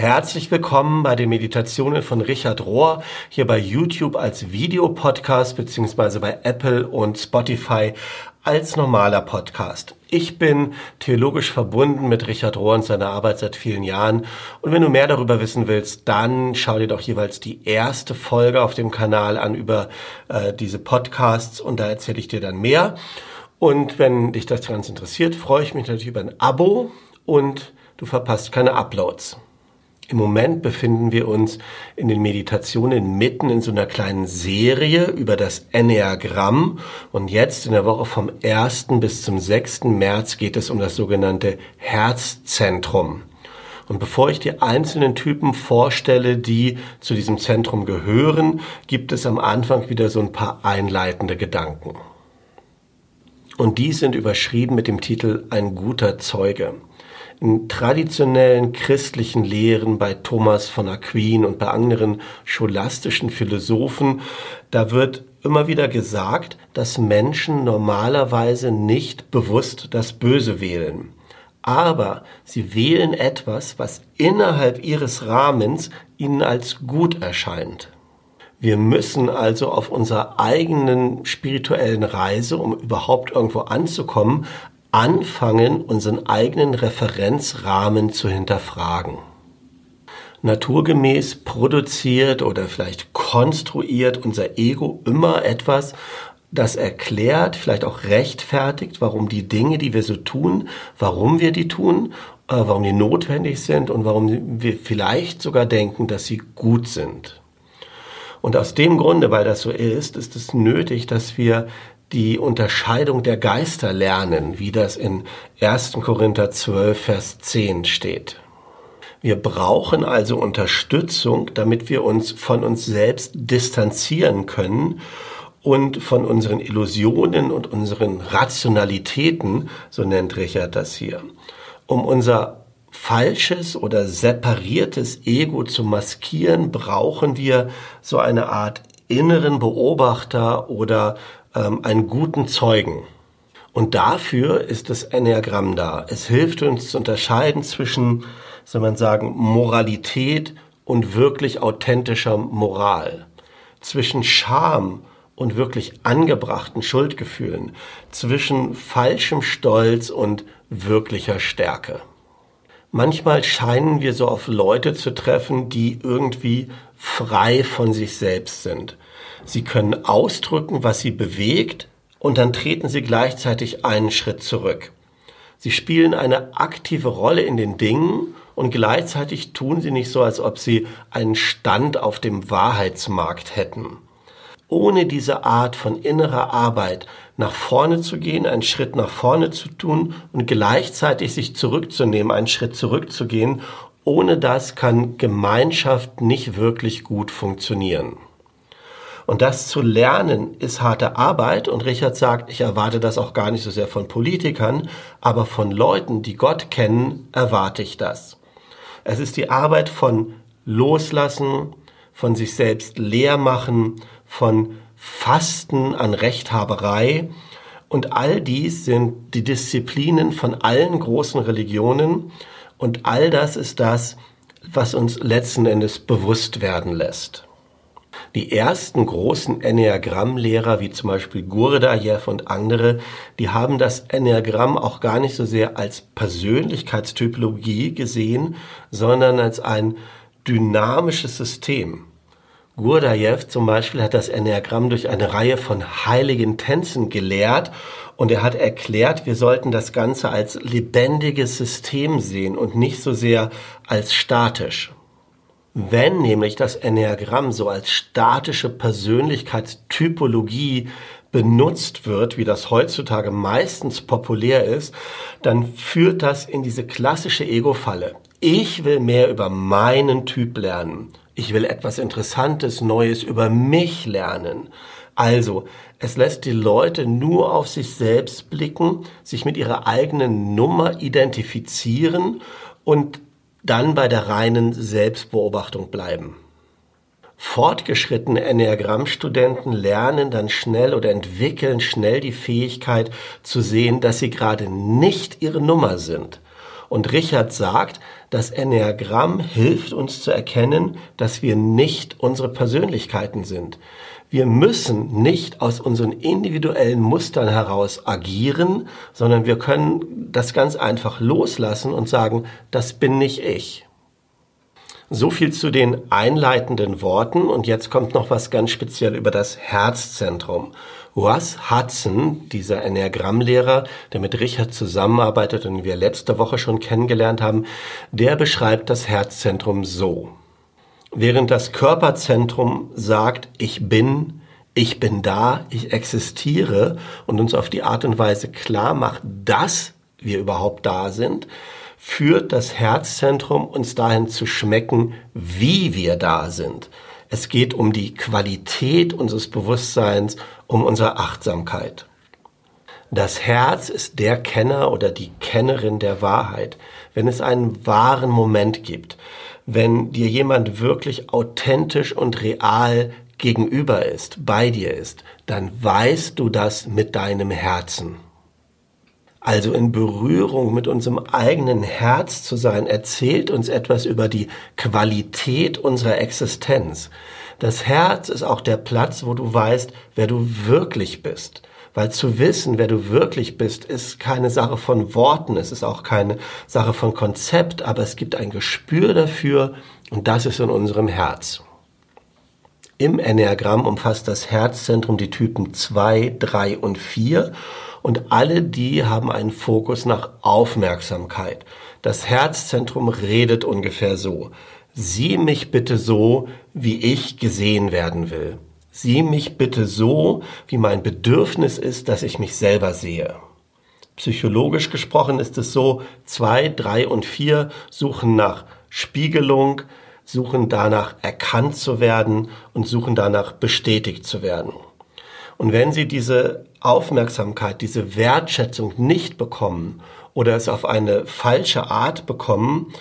Herzlich willkommen bei den Meditationen von Richard Rohr, hier bei YouTube als Videopodcast beziehungsweise bei Apple und Spotify als normaler Podcast. Ich bin theologisch verbunden mit Richard Rohr und seiner Arbeit seit vielen Jahren. Und wenn du mehr darüber wissen willst, dann schau dir doch jeweils die erste Folge auf dem Kanal an über äh, diese Podcasts und da erzähle ich dir dann mehr. Und wenn dich das ganz interessiert, freue ich mich natürlich über ein Abo und du verpasst keine Uploads. Im Moment befinden wir uns in den Meditationen mitten in so einer kleinen Serie über das Enneagramm. Und jetzt in der Woche vom 1. bis zum 6. März geht es um das sogenannte Herzzentrum. Und bevor ich die einzelnen Typen vorstelle, die zu diesem Zentrum gehören, gibt es am Anfang wieder so ein paar einleitende Gedanken. Und die sind überschrieben mit dem Titel Ein guter Zeuge in traditionellen christlichen Lehren bei Thomas von Aquin und bei anderen scholastischen Philosophen, da wird immer wieder gesagt, dass Menschen normalerweise nicht bewusst das Böse wählen. Aber sie wählen etwas, was innerhalb ihres Rahmens ihnen als gut erscheint. Wir müssen also auf unserer eigenen spirituellen Reise, um überhaupt irgendwo anzukommen, anfangen, unseren eigenen Referenzrahmen zu hinterfragen. Naturgemäß produziert oder vielleicht konstruiert unser Ego immer etwas, das erklärt, vielleicht auch rechtfertigt, warum die Dinge, die wir so tun, warum wir die tun, äh, warum die notwendig sind und warum wir vielleicht sogar denken, dass sie gut sind. Und aus dem Grunde, weil das so ist, ist es nötig, dass wir die Unterscheidung der Geister lernen, wie das in 1. Korinther 12, Vers 10 steht. Wir brauchen also Unterstützung, damit wir uns von uns selbst distanzieren können und von unseren Illusionen und unseren Rationalitäten, so nennt Richard das hier, um unser falsches oder separiertes Ego zu maskieren, brauchen wir so eine Art inneren Beobachter oder ähm, einen guten Zeugen. Und dafür ist das Enneagramm da. Es hilft uns zu unterscheiden zwischen, soll man sagen, Moralität und wirklich authentischer Moral. Zwischen Scham und wirklich angebrachten Schuldgefühlen. Zwischen falschem Stolz und wirklicher Stärke. Manchmal scheinen wir so auf Leute zu treffen, die irgendwie frei von sich selbst sind. Sie können ausdrücken, was sie bewegt, und dann treten sie gleichzeitig einen Schritt zurück. Sie spielen eine aktive Rolle in den Dingen und gleichzeitig tun sie nicht so, als ob sie einen Stand auf dem Wahrheitsmarkt hätten. Ohne diese Art von innerer Arbeit nach vorne zu gehen, einen Schritt nach vorne zu tun und gleichzeitig sich zurückzunehmen, einen Schritt zurückzugehen, ohne das kann Gemeinschaft nicht wirklich gut funktionieren. Und das zu lernen ist harte Arbeit. Und Richard sagt, ich erwarte das auch gar nicht so sehr von Politikern, aber von Leuten, die Gott kennen, erwarte ich das. Es ist die Arbeit von Loslassen, von sich selbst leer machen, von Fasten an Rechthaberei. Und all dies sind die Disziplinen von allen großen Religionen. Und all das ist das, was uns letzten Endes bewusst werden lässt. Die ersten großen Enneagramm-Lehrer, wie zum Beispiel Gurdjieff und andere, die haben das Enneagramm auch gar nicht so sehr als Persönlichkeitstypologie gesehen, sondern als ein dynamisches System. Gurdjieff zum Beispiel hat das Enneagramm durch eine Reihe von heiligen Tänzen gelehrt und er hat erklärt, wir sollten das Ganze als lebendiges System sehen und nicht so sehr als statisch. Wenn nämlich das Enneagramm so als statische Persönlichkeitstypologie benutzt wird, wie das heutzutage meistens populär ist, dann führt das in diese klassische Ego-Falle. Ich will mehr über meinen Typ lernen. Ich will etwas Interessantes, Neues über mich lernen. Also, es lässt die Leute nur auf sich selbst blicken, sich mit ihrer eigenen Nummer identifizieren und dann bei der reinen Selbstbeobachtung bleiben. Fortgeschrittene Enneagrammstudenten lernen dann schnell oder entwickeln schnell die Fähigkeit zu sehen, dass sie gerade nicht ihre Nummer sind Und Richard sagt, das Enneagramm hilft uns zu erkennen, dass wir nicht unsere Persönlichkeiten sind. Wir müssen nicht aus unseren individuellen Mustern heraus agieren, sondern wir können das ganz einfach loslassen und sagen, das bin nicht ich. So viel zu den einleitenden Worten und jetzt kommt noch was ganz speziell über das Herzzentrum. Russ Hudson, dieser Enneagrammlehrer, der mit Richard zusammenarbeitet und wir letzte Woche schon kennengelernt haben, der beschreibt das Herzzentrum so. Während das Körperzentrum sagt, ich bin, ich bin da, ich existiere und uns auf die Art und Weise klar macht, dass wir überhaupt da sind, führt das Herzzentrum uns dahin zu schmecken, wie wir da sind. Es geht um die Qualität unseres Bewusstseins, um unsere Achtsamkeit. Das Herz ist der Kenner oder die Kennerin der Wahrheit. Wenn es einen wahren Moment gibt, wenn dir jemand wirklich authentisch und real gegenüber ist, bei dir ist, dann weißt du das mit deinem Herzen. Also in Berührung mit unserem eigenen Herz zu sein, erzählt uns etwas über die Qualität unserer Existenz. Das Herz ist auch der Platz, wo du weißt, wer du wirklich bist. Weil zu wissen, wer du wirklich bist, ist keine Sache von Worten, es ist auch keine Sache von Konzept, aber es gibt ein Gespür dafür und das ist in unserem Herz. Im Enneagramm umfasst das Herzzentrum die Typen 2, 3 und 4 und alle die haben einen Fokus nach Aufmerksamkeit. Das Herzzentrum redet ungefähr so. Sieh mich bitte so, wie ich gesehen werden will. Sieh mich bitte so, wie mein Bedürfnis ist, dass ich mich selber sehe. Psychologisch gesprochen ist es so, zwei, drei und vier suchen nach Spiegelung, suchen danach erkannt zu werden und suchen danach bestätigt zu werden. Und wenn sie diese Aufmerksamkeit, diese Wertschätzung nicht bekommen oder es auf eine falsche Art bekommen,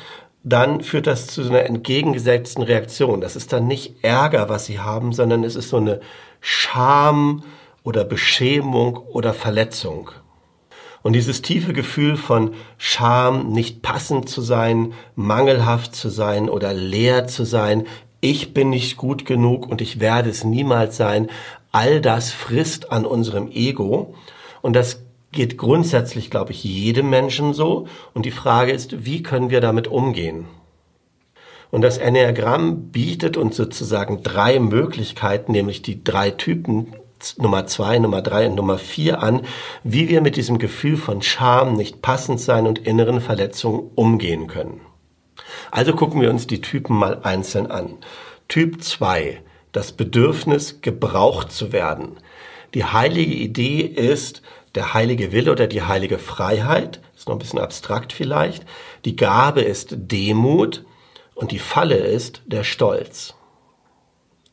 dann führt das zu einer entgegengesetzten Reaktion. Das ist dann nicht Ärger, was sie haben, sondern es ist so eine Scham oder Beschämung oder Verletzung. Und dieses tiefe Gefühl von Scham, nicht passend zu sein, mangelhaft zu sein oder leer zu sein, ich bin nicht gut genug und ich werde es niemals sein, all das frisst an unserem Ego und das geht grundsätzlich, glaube ich, jedem Menschen so und die Frage ist, wie können wir damit umgehen? Und das Enneagramm bietet uns sozusagen drei Möglichkeiten, nämlich die drei Typen Nummer zwei, Nummer drei und Nummer vier an, wie wir mit diesem Gefühl von Scham, nicht passend sein und inneren Verletzungen umgehen können. Also gucken wir uns die Typen mal einzeln an. Typ zwei das Bedürfnis, gebraucht zu werden. Die heilige Idee ist der heilige Wille oder die heilige Freiheit, ist noch ein bisschen abstrakt vielleicht. Die Gabe ist Demut und die Falle ist der Stolz.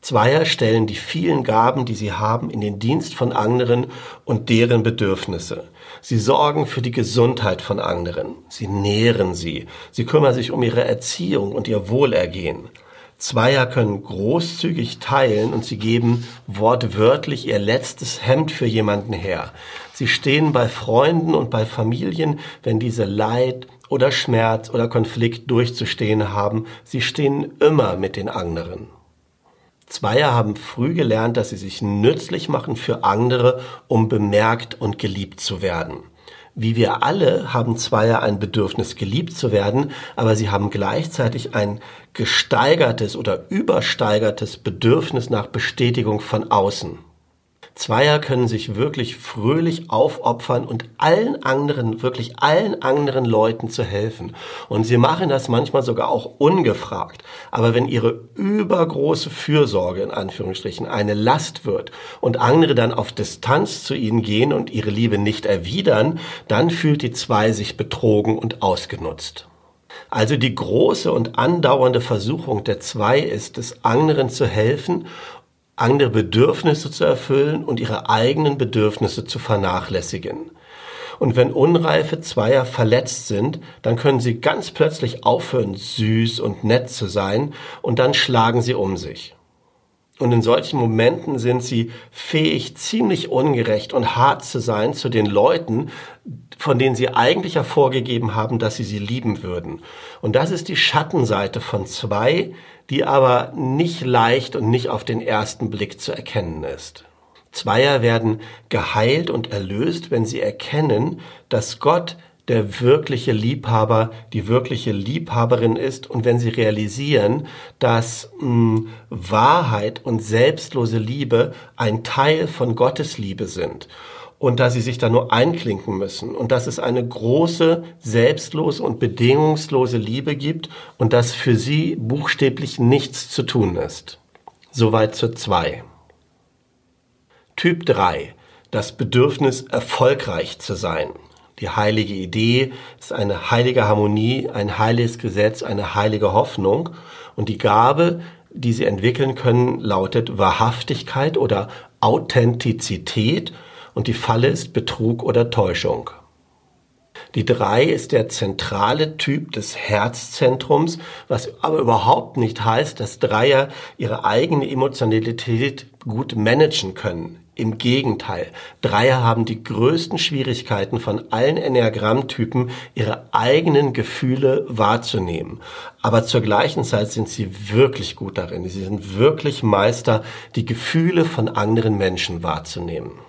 Zweier stellen die vielen Gaben, die sie haben, in den Dienst von anderen und deren Bedürfnisse. Sie sorgen für die Gesundheit von anderen. Sie nähren sie. Sie kümmern sich um ihre Erziehung und ihr Wohlergehen. Zweier können großzügig teilen und sie geben wortwörtlich ihr letztes Hemd für jemanden her. Sie stehen bei Freunden und bei Familien, wenn diese Leid oder Schmerz oder Konflikt durchzustehen haben. Sie stehen immer mit den anderen. Zweier haben früh gelernt, dass sie sich nützlich machen für andere, um bemerkt und geliebt zu werden. Wie wir alle haben Zweier ein Bedürfnis, geliebt zu werden, aber sie haben gleichzeitig ein gesteigertes oder übersteigertes Bedürfnis nach Bestätigung von außen. Zweier können sich wirklich fröhlich aufopfern und allen anderen, wirklich allen anderen Leuten zu helfen. Und sie machen das manchmal sogar auch ungefragt. Aber wenn ihre übergroße Fürsorge in Anführungsstrichen eine Last wird und andere dann auf Distanz zu ihnen gehen und ihre Liebe nicht erwidern, dann fühlt die Zwei sich betrogen und ausgenutzt. Also die große und andauernde Versuchung der Zwei ist es, anderen zu helfen andere Bedürfnisse zu erfüllen und ihre eigenen Bedürfnisse zu vernachlässigen. Und wenn unreife Zweier verletzt sind, dann können sie ganz plötzlich aufhören, süß und nett zu sein, und dann schlagen sie um sich. Und in solchen Momenten sind sie fähig, ziemlich ungerecht und hart zu sein zu den Leuten, von denen sie eigentlich hervorgegeben haben, dass sie sie lieben würden. Und das ist die Schattenseite von zwei, die aber nicht leicht und nicht auf den ersten Blick zu erkennen ist. Zweier werden geheilt und erlöst, wenn sie erkennen, dass Gott der wirkliche Liebhaber, die wirkliche Liebhaberin ist und wenn sie realisieren, dass mh, hm, Wahrheit und selbstlose Liebe ein Teil von Gottes Liebe sind und dass sie sich da nur einklinken müssen und dass es eine große, selbstlose und bedingungslose Liebe gibt und dass für sie buchstäblich nichts zu tun ist. Soweit zur 2. Typ 3. Das Bedürfnis, erfolgreich zu sein. Die heilige Idee ist eine heilige Harmonie, ein heiliges Gesetz, eine heilige Hoffnung. Und die Gabe, die sie entwickeln können, lautet Wahrhaftigkeit oder Authentizität. Und die Falle ist Betrug oder Täuschung. Die drei ist der zentrale Typ des Herzzentrums, was aber überhaupt nicht heißt, dass Dreier ihre eigene Emotionalität gut managen können. Im Gegenteil, Dreier haben die größten Schwierigkeiten von allen Enneagrammtypen, ihre eigenen Gefühle wahrzunehmen. Aber zur gleichen Zeit sind sie wirklich gut darin. Sie sind wirklich Meister, die Gefühle von anderen Menschen wahrzunehmen.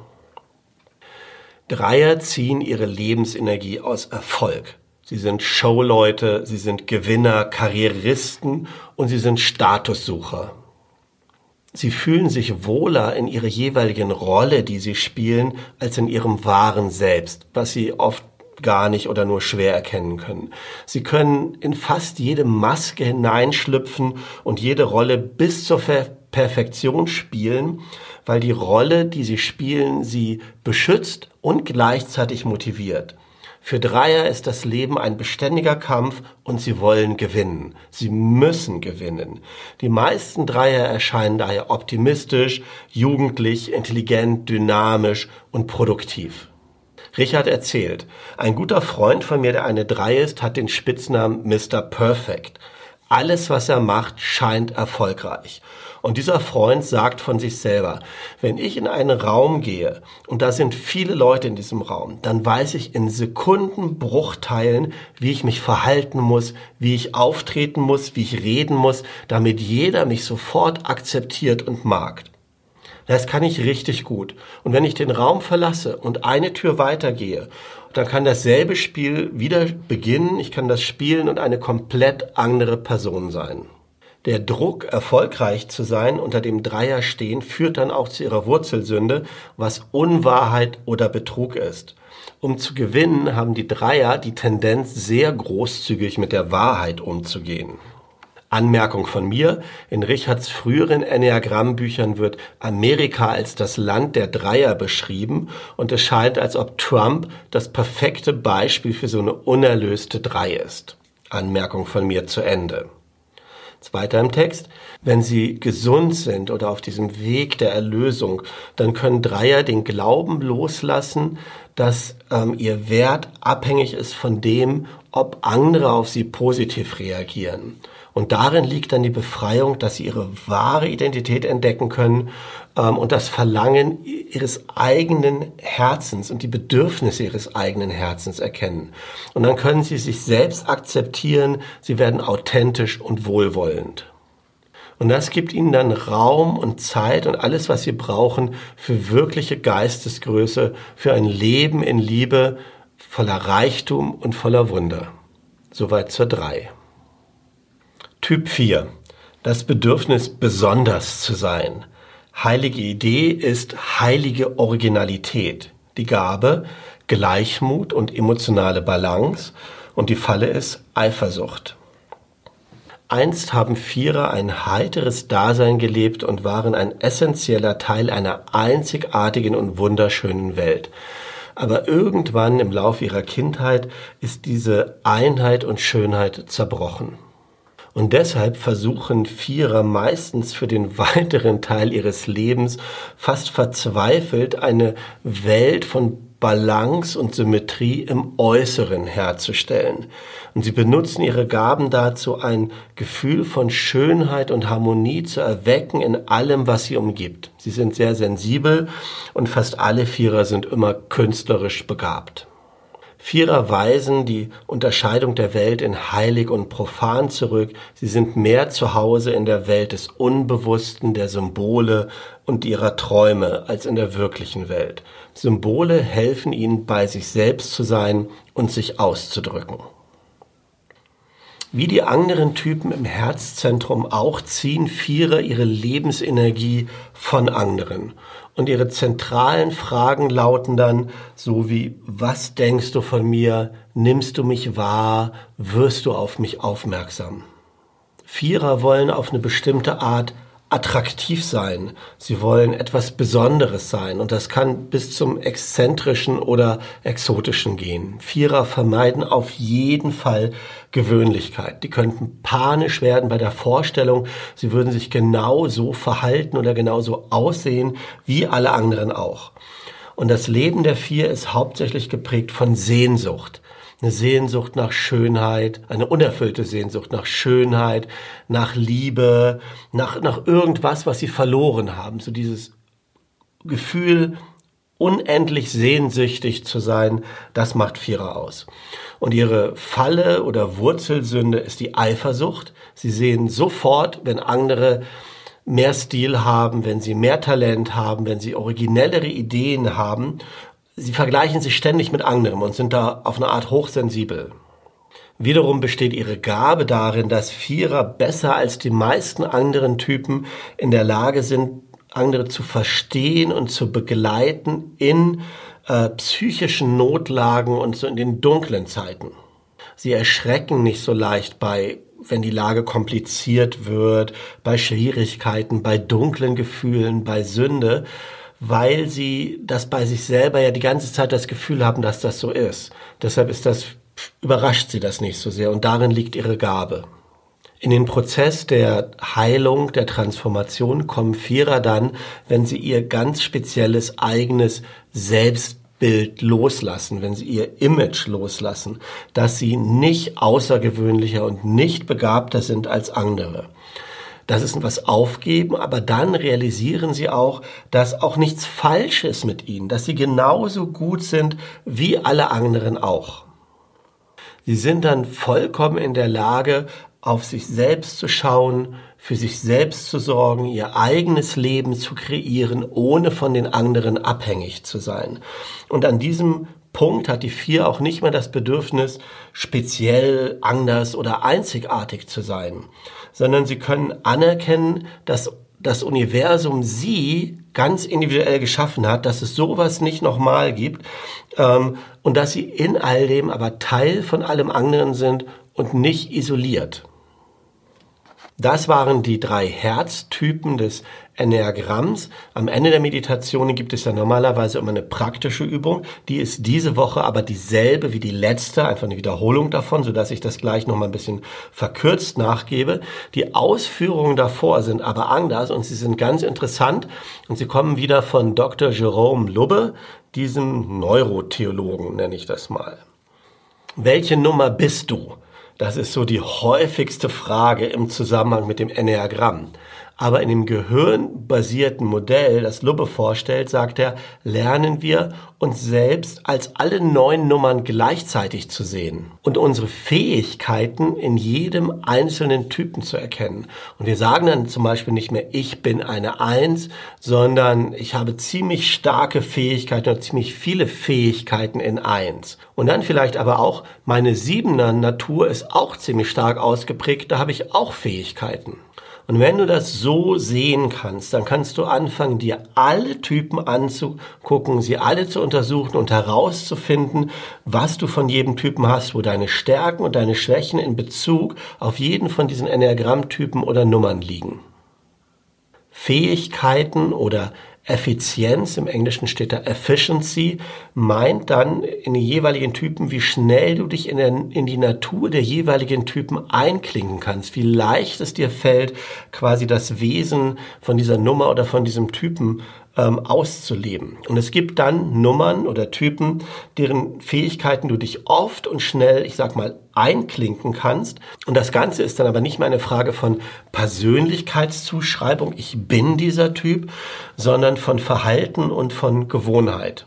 Dreier ziehen ihre Lebensenergie aus Erfolg. Sie sind Showleute, sie sind Gewinner, Karrieristen und sie sind Statussucher. Sie fühlen sich wohler in ihrer jeweiligen Rolle, die sie spielen, als in ihrem wahren Selbst, was sie oft gar nicht oder nur schwer erkennen können. Sie können in fast jede Maske hineinschlüpfen und jede Rolle bis zur Perfektion spielen, weil die Rolle, die sie spielen, sie beschützt und gleichzeitig motiviert. Für Dreier ist das Leben ein beständiger Kampf und sie wollen gewinnen. Sie müssen gewinnen. Die meisten Dreier erscheinen daher optimistisch, jugendlich, intelligent, dynamisch und produktiv. Richard erzählt, ein guter Freund von mir, der eine Drei ist, hat den Spitznamen Mr. Perfect. Alles, was er macht, scheint erfolgreich. Und dieser Freund sagt von sich selber, wenn ich in einen Raum gehe und da sind viele Leute in diesem Raum, dann weiß ich in Sekundenbruchteilen, wie ich mich verhalten muss, wie ich auftreten muss, wie ich reden muss, damit jeder mich sofort akzeptiert und mag. Das kann ich richtig gut. Und wenn ich den Raum verlasse und eine Tür weitergehe, dann kann dasselbe Spiel wieder beginnen. Ich kann das spielen und eine komplett andere Person sein. Der Druck, erfolgreich zu sein, unter dem Dreier stehen, führt dann auch zu ihrer Wurzelsünde, was Unwahrheit oder Betrug ist. Um zu gewinnen, haben die Dreier die Tendenz, sehr großzügig mit der Wahrheit umzugehen. Anmerkung von mir, in Richards früheren Enneagrammbüchern wird Amerika als das Land der Dreier beschrieben und es scheint, als ob Trump das perfekte Beispiel für so eine unerlöste Drei ist. Anmerkung von mir zu Ende. Zweiter im Text, wenn sie gesund sind oder auf diesem Weg der Erlösung, dann können Dreier den Glauben loslassen, dass ähm, ihr Wert abhängig ist von dem, ob andere auf sie positiv reagieren. Und darin liegt dann die Befreiung, dass sie ihre wahre Identität entdecken können ähm, und das Verlangen ihres eigenen Herzens und die Bedürfnisse ihres eigenen Herzens erkennen. Und dann können sie sich selbst akzeptieren, sie werden authentisch und wohlwollend. Und das gibt ihnen dann Raum und Zeit und alles, was sie brauchen für wirkliche Geistesgröße, für ein Leben in Liebe voller Reichtum und voller Wunder. Soweit zur drei. Typ 4. Das Bedürfnis, besonders zu sein. Heilige Idee ist heilige Originalität. Die Gabe, Gleichmut und emotionale Balance. Und die Falle ist Eifersucht. Einst haben Vierer ein heiteres Dasein gelebt und waren ein essentieller Teil einer einzigartigen und wunderschönen Welt. Aber irgendwann im Lauf ihrer Kindheit ist diese Einheit und Schönheit zerbrochen. Und deshalb versuchen Vierer meistens für den weiteren Teil ihres Lebens fast verzweifelt eine Welt von Balance und Symmetrie im Äußeren herzustellen. Und sie benutzen ihre Gaben dazu, ein Gefühl von Schönheit und Harmonie zu erwecken in allem, was sie umgibt. Sie sind sehr sensibel und fast alle Vierer sind immer künstlerisch begabt. Vierer weisen die Unterscheidung der Welt in heilig und profan zurück. Sie sind mehr zu Hause in der Welt des Unbewussten, der Symbole und ihrer Träume als in der wirklichen Welt. Symbole helfen ihnen, bei sich selbst zu sein und sich auszudrücken. Wie die anderen Typen im Herzzentrum auch ziehen Vierer ihre Lebensenergie von anderen. Und ihre zentralen Fragen lauten dann so wie, was denkst du von mir? Nimmst du mich wahr? Wirst du auf mich aufmerksam? Vierer wollen auf eine bestimmte Art attraktiv sein. Sie wollen etwas Besonderes sein und das kann bis zum exzentrischen oder exotischen gehen. Vierer vermeiden auf jeden Fall Gewöhnlichkeit. Die könnten panisch werden bei der Vorstellung, sie würden sich genau so verhalten oder genauso aussehen wie alle anderen auch. Und das Leben der Vier ist hauptsächlich geprägt von Sehnsucht eine Sehnsucht nach Schönheit, eine unerfüllte Sehnsucht nach Schönheit, nach Liebe, nach, nach irgendwas, was sie verloren haben. So dieses Gefühl, unendlich sehnsüchtig zu sein, das macht Vierer aus. Und ihre Falle oder Wurzelsünde ist die Eifersucht. Sie sehen sofort, wenn andere mehr Stil haben, wenn sie mehr Talent haben, wenn sie originellere Ideen haben sie vergleichen sich ständig mit anderen und sind da auf eine Art hochsensibel. Wiederum besteht ihre Gabe darin, dass Vierer besser als die meisten anderen Typen in der Lage sind, andere zu verstehen und zu begleiten in äh, psychischen Notlagen und so in den dunklen Zeiten. Sie erschrecken nicht so leicht bei, wenn die Lage kompliziert wird, bei Schwierigkeiten, bei dunklen Gefühlen, bei Sünde, weil sie das bei sich selber ja die ganze Zeit das Gefühl haben, dass das so ist. Deshalb ist das, überrascht sie das nicht so sehr und darin liegt ihre Gabe. In den Prozess der Heilung, der Transformation kommen Vierer dann, wenn sie ihr ganz spezielles eigenes Selbstbild loslassen, wenn sie ihr Image loslassen, dass sie nicht außergewöhnlicher und nicht begabter sind als andere. Das ist was aufgeben, aber dann realisieren sie auch, dass auch nichts falsch ist mit ihnen, dass sie genauso gut sind wie alle anderen auch. Sie sind dann vollkommen in der Lage, auf sich selbst zu schauen, für sich selbst zu sorgen, ihr eigenes Leben zu kreieren, ohne von den anderen abhängig zu sein. Und an diesem Punkt hat die Vier auch nicht mehr das Bedürfnis, speziell, anders oder einzigartig zu sein, sondern sie können anerkennen, dass das Universum sie ganz individuell geschaffen hat, dass es sowas nicht nochmal gibt ähm, und dass sie in all dem aber Teil von allem anderen sind und nicht isoliert. Das waren die drei Herztypen des Enneagramms. Am Ende der Meditation gibt es ja normalerweise immer eine praktische Übung. Die ist diese Woche aber dieselbe wie die letzte, einfach eine Wiederholung davon, sodass ich das gleich nochmal ein bisschen verkürzt nachgebe. Die Ausführungen davor sind aber anders und sie sind ganz interessant und sie kommen wieder von Dr. Jerome Lubbe, diesem Neurotheologen nenne ich das mal. Welche Nummer bist du? Das ist so die häufigste Frage im Zusammenhang mit dem Enneagramm. Aber in dem gehirnbasierten Modell, das Lubbe vorstellt, sagt er, lernen wir uns selbst als alle neun Nummern gleichzeitig zu sehen und unsere Fähigkeiten in jedem einzelnen Typen zu erkennen. Und wir sagen dann zum Beispiel nicht mehr, ich bin eine Eins, sondern ich habe ziemlich starke Fähigkeiten oder ziemlich viele Fähigkeiten in Eins. Und dann vielleicht aber auch, meine Siebener Natur ist auch ziemlich stark ausgeprägt, da habe ich auch Fähigkeiten. Und wenn du das so sehen kannst, dann kannst du anfangen, dir alle Typen anzugucken, sie alle zu untersuchen und herauszufinden, was du von jedem Typen hast, wo deine Stärken und deine Schwächen in Bezug auf jeden von diesen Enneagrammtypen oder Nummern liegen. Fähigkeiten oder Effizienz, im Englischen steht da Efficiency, meint dann in die jeweiligen Typen, wie schnell du dich in, der, in die Natur der jeweiligen Typen einklingen kannst, wie leicht es dir fällt, quasi das Wesen von dieser Nummer oder von diesem Typen ähm, auszuleben. Und es gibt dann Nummern oder Typen, deren Fähigkeiten du dich oft und schnell, ich sag mal, einklinken kannst. Und das Ganze ist dann aber nicht mehr eine Frage von Persönlichkeitszuschreibung, ich bin dieser Typ, sondern von Verhalten und von Gewohnheit.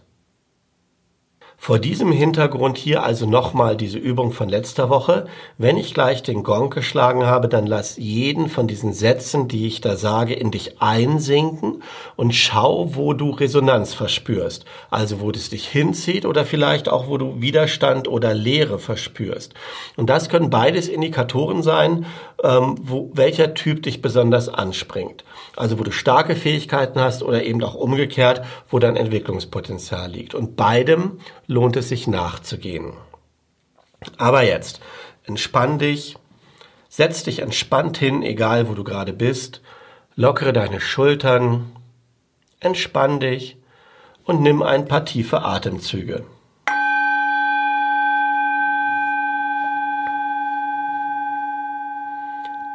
Vor diesem Hintergrund hier also nochmal diese Übung von letzter Woche. Wenn ich gleich den Gong geschlagen habe, dann lass jeden von diesen Sätzen, die ich da sage, in dich einsinken und schau, wo du Resonanz verspürst. Also wo es dich hinzieht oder vielleicht auch, wo du Widerstand oder Leere verspürst. Und das können beides Indikatoren sein, ähm, wo, welcher Typ dich besonders anspringt. Also wo du starke Fähigkeiten hast oder eben auch umgekehrt, wo dein Entwicklungspotenzial liegt. Und beidem lohnt es sich nachzugehen. Aber jetzt, entspann dich, setz dich entspannt hin, egal wo du gerade bist, lockere deine Schultern, entspann dich und nimm ein paar tiefe Atemzüge.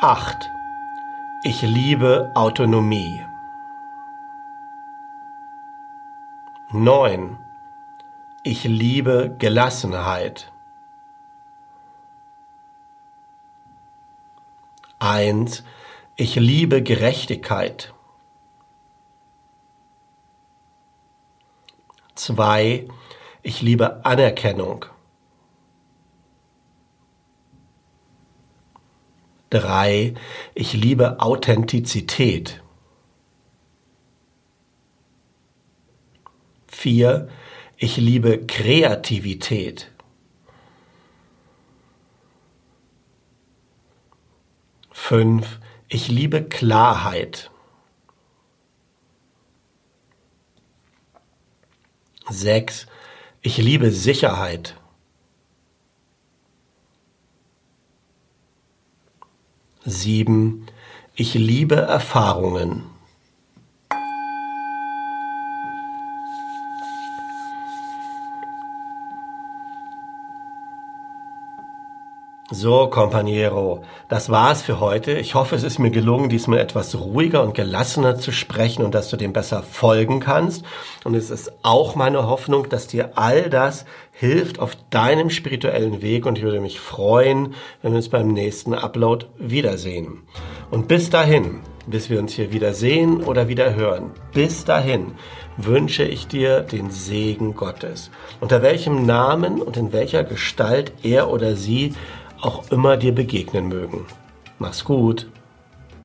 Acht. Ich liebe Autonomie. Neun. Ich liebe Gelassenheit. Eins. Ich liebe Gerechtigkeit. Zwei. Ich liebe Anerkennung. Drei. Ich liebe Authentizität. Vier. Ich liebe Kreativität. Fünf. Ich liebe Klarheit. Sechs. Ich liebe Sicherheit. Sieben. Ich liebe Erfahrungen. So, Companiero, das war's für heute. Ich hoffe, es ist mir gelungen, diesmal etwas ruhiger und gelassener zu sprechen und dass du dem besser folgen kannst. Und es ist auch meine Hoffnung, dass dir all das hilft auf deinem spirituellen Weg und ich würde mich freuen, wenn wir uns beim nächsten Upload wiedersehen. Und bis dahin, bis wir uns hier wieder sehen oder wieder hören, bis dahin wünsche ich dir den Segen Gottes. Unter welchem Namen und in welcher Gestalt er oder sie auch immer dir begegnen mögen. Mach's gut.